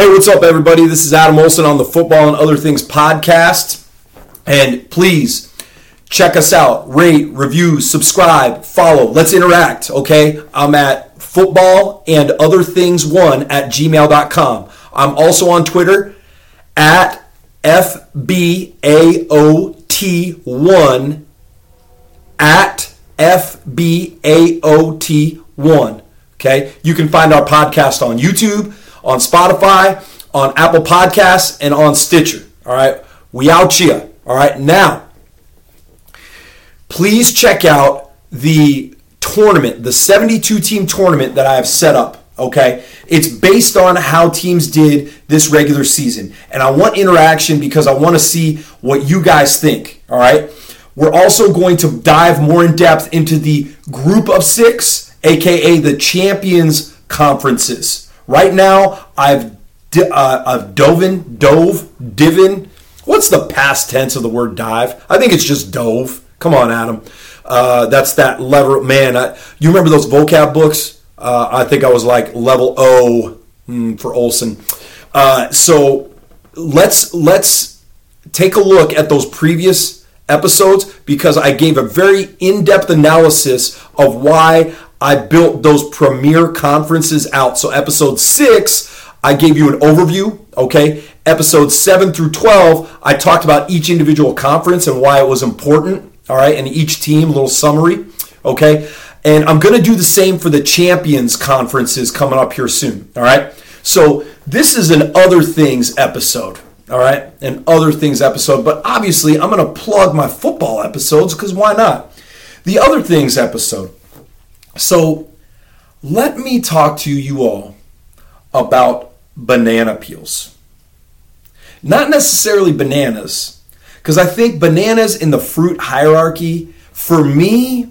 Hey, what's up, everybody? This is Adam Olson on the Football and Other Things podcast. And please check us out, rate, review, subscribe, follow. Let's interact, okay? I'm at football and other things one at gmail.com. I'm also on Twitter at FBAOT1 at FBAOT1. Okay? You can find our podcast on YouTube on Spotify, on Apple Podcasts, and on Stitcher. All right, we out here. All right, now please check out the tournament, the 72 team tournament that I have set up. Okay, it's based on how teams did this regular season, and I want interaction because I want to see what you guys think. All right, we're also going to dive more in depth into the group of six, aka the champions conferences. Right now, I've uh, I've doven, dove, divin. What's the past tense of the word dive? I think it's just dove. Come on, Adam. Uh, that's that level. Man, I, you remember those vocab books? Uh, I think I was like level O mm, for Olson. Uh, so let's let's take a look at those previous episodes because I gave a very in-depth analysis of why I built those premier conferences out. So, episode six, I gave you an overview, okay? Episode seven through 12, I talked about each individual conference and why it was important, all right? And each team, a little summary, okay? And I'm to do the same for the champions conferences coming up here soon, all right? So, this is an other things episode, all right? An other things episode, but obviously, I'm to plug my football episodes because why not? The other things episode. So let me talk to you all about banana peels. Not necessarily bananas, because I think bananas in the fruit hierarchy, for me,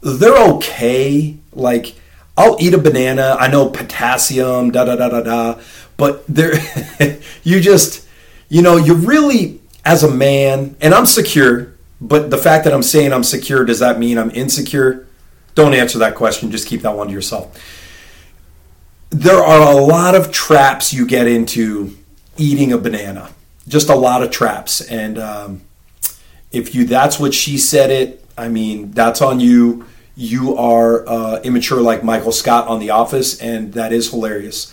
they're okay. Like, I'll eat a banana. I know potassium, da da da da da. But they're, you just, you know, you really, as a man, and I'm secure, but the fact that I'm saying I'm secure, does that mean I'm insecure? Don't answer that question. Just keep that one to yourself. There are a lot of traps you get into eating a banana. Just a lot of traps. And um, if you that's what she said it, I mean, that's on you. You are uh, immature like Michael Scott on The Office, and that is hilarious.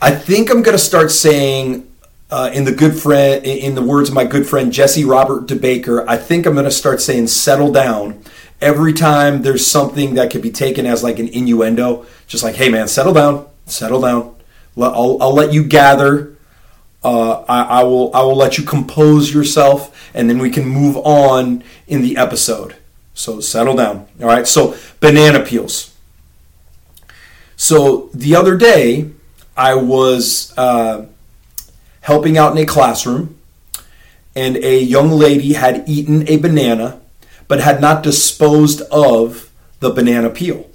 I think I'm going to start saying uh, in the good friend, in the words of my good friend Jesse Robert DeBaker, I think I'm going to start saying "settle down" every time there's something that could be taken as like an innuendo, just like, hey man, settle down, settle down. I'll, I'll let you gather. Uh, I, I will I will let you compose yourself, and then we can move on in the episode. So settle down. All right. So banana peels. So the other day, I was uh, helping out in a classroom, and a young lady had eaten a banana but had not disposed of the banana peel.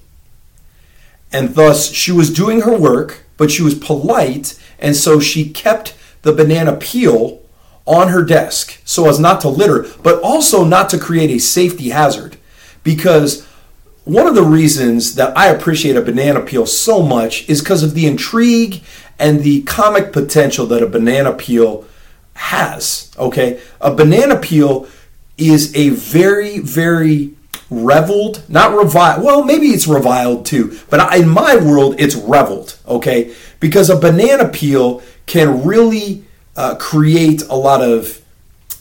And thus, she was doing her work, but she was polite, and so she kept the banana peel on her desk so as not to litter, but also not to create a safety hazard. Because one of the reasons that I appreciate a banana peel so much is because of the intrigue and the comic potential that a banana peel has. Okay? A banana peel is a very, very reveled, not reviled. Well, maybe it's reviled too, but in my world, it's reveled. Okay, because a banana peel can really uh, create a lot of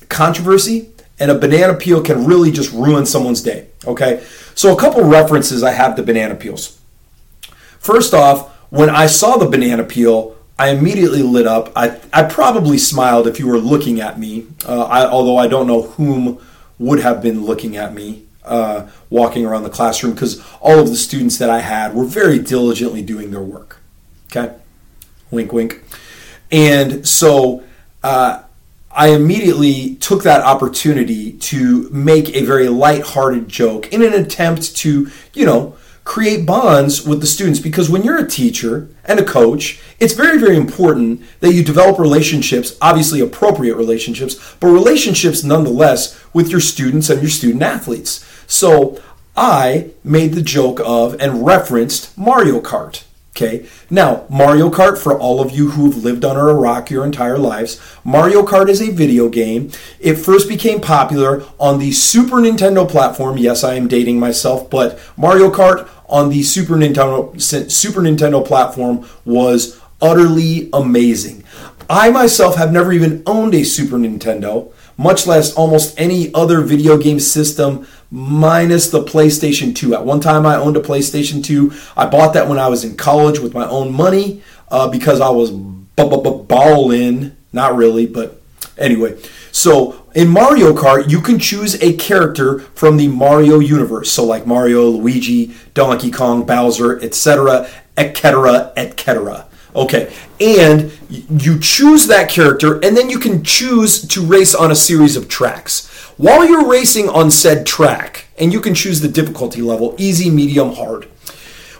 controversy, and a banana peel can really just ruin someone's day. Okay, so a couple references I have to banana peels. First off, when I saw the banana peel, I immediately lit up. I, I probably smiled if you were looking at me, uh, I, although I don't know whom would have been looking at me uh, walking around the classroom because all of the students that I had were very diligently doing their work. Okay? Wink, wink. And so uh, I immediately took that opportunity to make a very light-hearted joke in an attempt to, you know, create bonds with the students because when you're a teacher and a coach, it's very, very important that you develop relationships, obviously appropriate relationships, but relationships nonetheless with your students and your student athletes. So I made the joke of and referenced Mario Kart. Okay. Now, Mario Kart, for all of you who have lived under a rock your entire lives, Mario Kart is a video game. It first became popular on the Super Nintendo platform. Yes, I am dating myself, but Mario Kart on the Super Nintendo Super Nintendo platform was utterly amazing. I myself have never even owned a Super Nintendo, much less almost any other video game system minus the PlayStation 2. At one time, I owned a PlayStation 2. I bought that when I was in college with my own money uh, because I was balling. Not really, but anyway. So in Mario Kart, you can choose a character from the Mario universe. So like Mario, Luigi, Donkey Kong, Bowser, etc., etc., etc. Okay, and you choose that character, and then you can choose to race on a series of tracks. While you're racing on said track, and you can choose the difficulty level easy, medium, hard.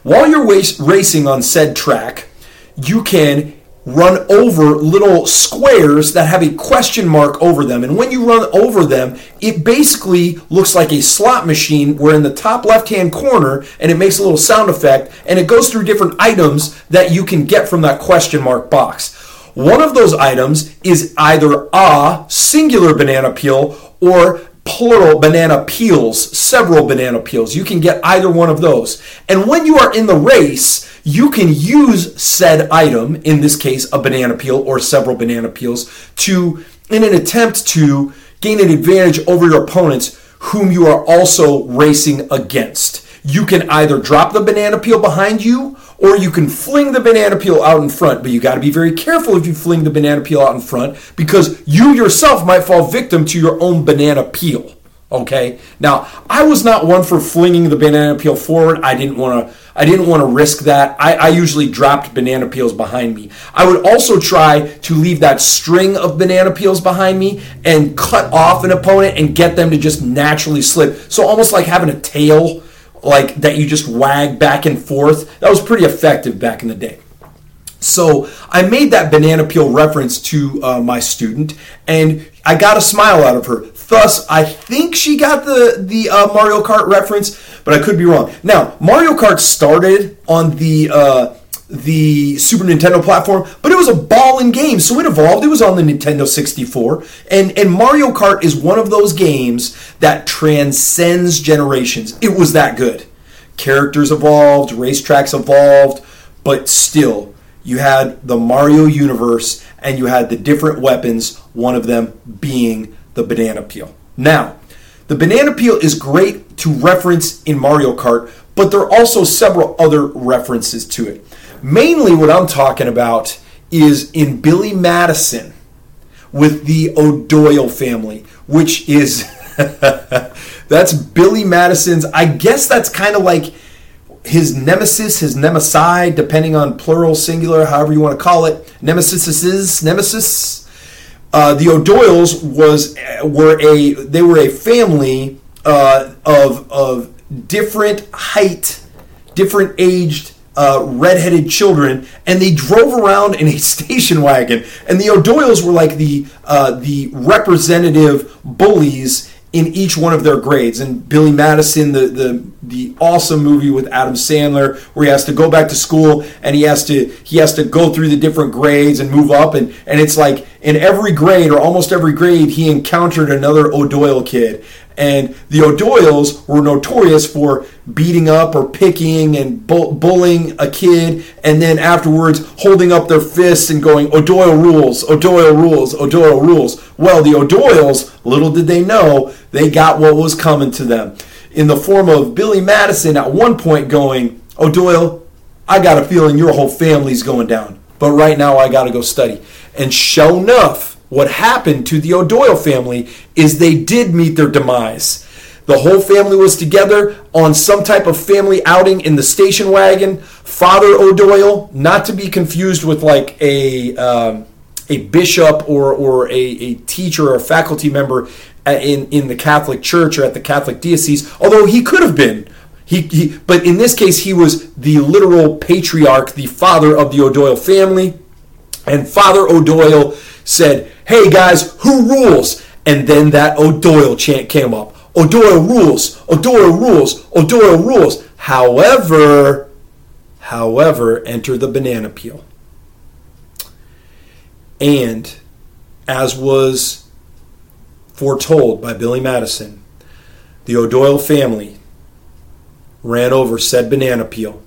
While you're racing on said track, you can run over little squares that have a question mark over them. And when you run over them, it basically looks like a slot machine where in the top left hand corner, and it makes a little sound effect, and it goes through different items that you can get from that question mark box. One of those items is either a singular banana peel or plural banana peels, several banana peels. You can get either one of those. And when you are in the race, you can use said item, in this case a banana peel or several banana peels, to in an attempt to gain an advantage over your opponents whom you are also racing against. You can either drop the banana peel behind you or you can fling the banana peel out in front, but you got to be very careful if you fling the banana peel out in front because you yourself might fall victim to your own banana peel. Okay. Now, I was not one for flinging the banana peel forward. I didn't want to. I didn't want to risk that. I, I, usually dropped banana peels behind me. I would also try to leave that string of banana peels behind me and cut off an opponent and get them to just naturally slip. So almost like having a tail, like that you just wag back and forth. That was pretty effective back in the day. So I made that banana peel reference to uh, my student, and I got a smile out of her. Thus, I think she got the the uh, Mario Kart reference, but I could be wrong. Now, Mario Kart started on the uh, the Super Nintendo platform, but it was a ball in game, so it evolved. It was on the Nintendo 64, and and Mario Kart is one of those games that transcends generations. It was that good. Characters evolved, racetracks evolved, but still, you had the Mario universe and you had the different weapons. One of them being the banana peel. Now, the banana peel is great to reference in Mario Kart, but there are also several other references to it. Mainly, what I'm talking about is in Billy Madison with the O'Doyle family, which is that's Billy Madison's. I guess that's kind of like his nemesis, his nemesi, depending on plural, singular, however you want to call it. Nemesis is nemesis. Uh, the O'Doyles was were a they were a family uh, of of different height, different aged uh, redheaded children, and they drove around in a station wagon. And the O'Doyles were like the uh, the representative bullies in each one of their grades. And Billy Madison, the, the the awesome movie with Adam Sandler, where he has to go back to school and he has to he has to go through the different grades and move up, and and it's like in every grade or almost every grade he encountered another O'Doyle kid, and the O'Doyles were notorious for beating up or picking and bull- bullying a kid, and then afterwards holding up their fists and going, O'Doyle rules, O'Doyle rules, O'Doyle rules. Well, the O'Doyles, little did they know, they got what was coming to them in the form of Billy Madison at one point going, O'Doyle, I got a feeling your whole family's going down, but right now I got to go study. And sure enough, what happened to the O'Doyle family is they did meet their demise. The whole family was together on some type of family outing in the station wagon. Father O'Doyle, not to be confused with like a um, a bishop or or a, a teacher or a faculty member in in the Catholic Church or at the Catholic diocese, although he could have been. He, he, but in this case, he was the literal patriarch, the father of the O'Doyle family. And Father O'Doyle said, Hey guys, who rules? And then that O'Doyle chant came up. O'Doyle rules, O'Doyle rules, O'Doyle rules. However, However, enter the banana peel. And as was foretold by Billy Madison, the O'Doyle family ran over said banana peel.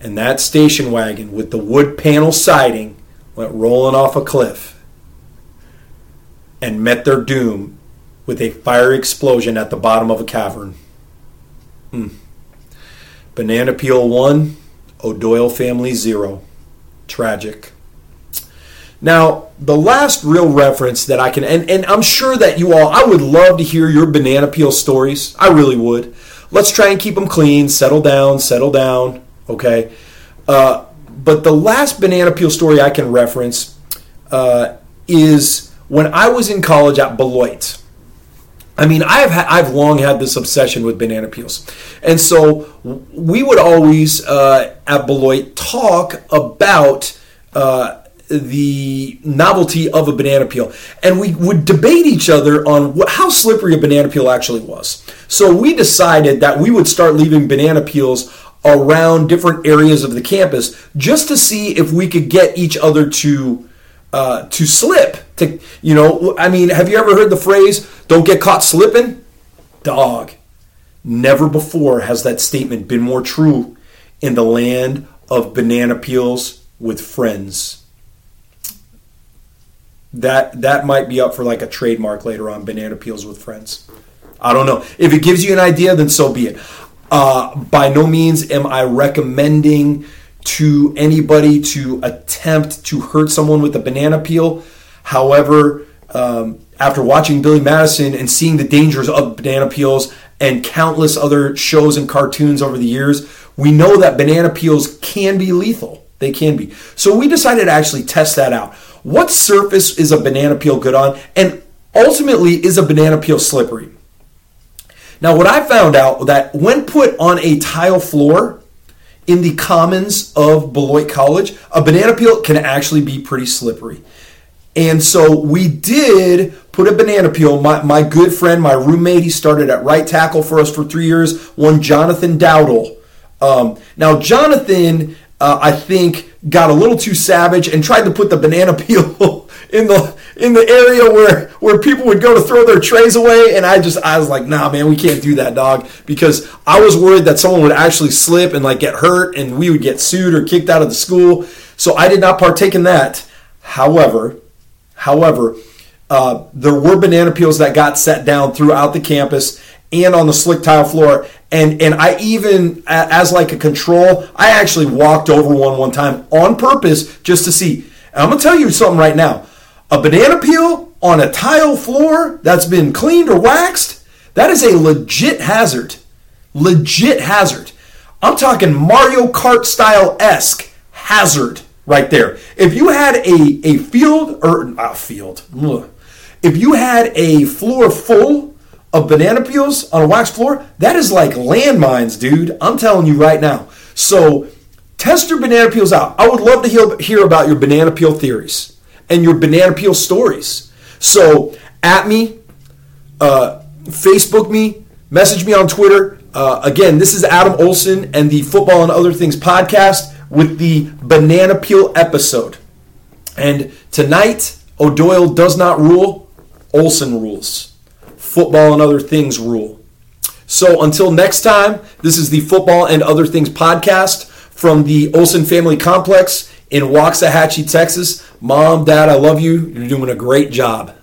And that station wagon with the wood panel siding went rolling off a cliff and met their doom with a fiery explosion at the bottom of a cavern. Hmm. Banana Peel 1, O'Doyle Family 0. Tragic. Now, the last real reference that I can, and, and I'm sure that you all, I would love to hear your banana peel stories. I really would. Let's try and keep them clean, settle down, settle down, okay? Uh, but the last banana peel story I can reference uh, is when I was in college at Beloit. I mean, I've ha- I've long had this obsession with banana peels, and so we would always uh, at Beloit talk about uh, the novelty of a banana peel, and we would debate each other on wh- how slippery a banana peel actually was. So we decided that we would start leaving banana peels around different areas of the campus just to see if we could get each other to uh, to slip. To you know, I mean, have you ever heard the phrase "Don't get caught slipping"? Dog. Never before has that statement been more true in the land of banana peels with friends. That that might be up for like a trademark later on. Banana peels with friends. I don't know. If it gives you an idea, then so be it. Uh, by no means am I recommending to anybody to attempt to hurt someone with a banana peel. However, um, after watching Billy Madison and seeing the dangers of banana peels and countless other shows and cartoons over the years, we know that banana peels can be lethal. They can be. So we decided to actually test that out. What surface is a banana peel good on? And ultimately, is a banana peel slippery? Now, what I found out that when put on a tile floor, in the commons of Beloit College, a banana peel can actually be pretty slippery. And so we did put a banana peel. My, my good friend, my roommate, he started at right tackle for us for three years, one Jonathan Dowdle. Um, now, Jonathan, uh, I think, got a little too savage and tried to put the banana peel in the in the area where where people would go to throw their trays away. And I just I was like nah man we can't do that dog. Because I was worried that someone would actually slip and like get hurt and we would get sued or kicked out of the school. So I did not partake in that. However however uh, there were banana peels that got set down throughout the campus and on the slick tile floor and and I even as like a control I actually walked over one one time on purpose just to see and I'm gonna tell you something right now a banana peel on a tile floor that's been cleaned or waxed, that is a legit hazard. Legit hazard. I'm talking Mario Kart style esque hazard right there. If you had a, a field, or not field, if you had a floor full of banana peels on a wax floor, that is like landmines, dude. I'm telling you right now. So test your banana peels out. I would love to hear, about your banana peel theories and your banana peel stories. So at me, uh, Facebook me, message me on Twitter. Uh, again, this is Adam Olson and the Football and Other Things podcast with the banana peel episode. And tonight, O'Doyle does not rule, Olson rules. Football and Other Things rule. So until next time, this is the Football and Other Things podcast from the Olson Family Complex in Waxahachie, Texas. Mom, Dad, I love you. You're doing a great job.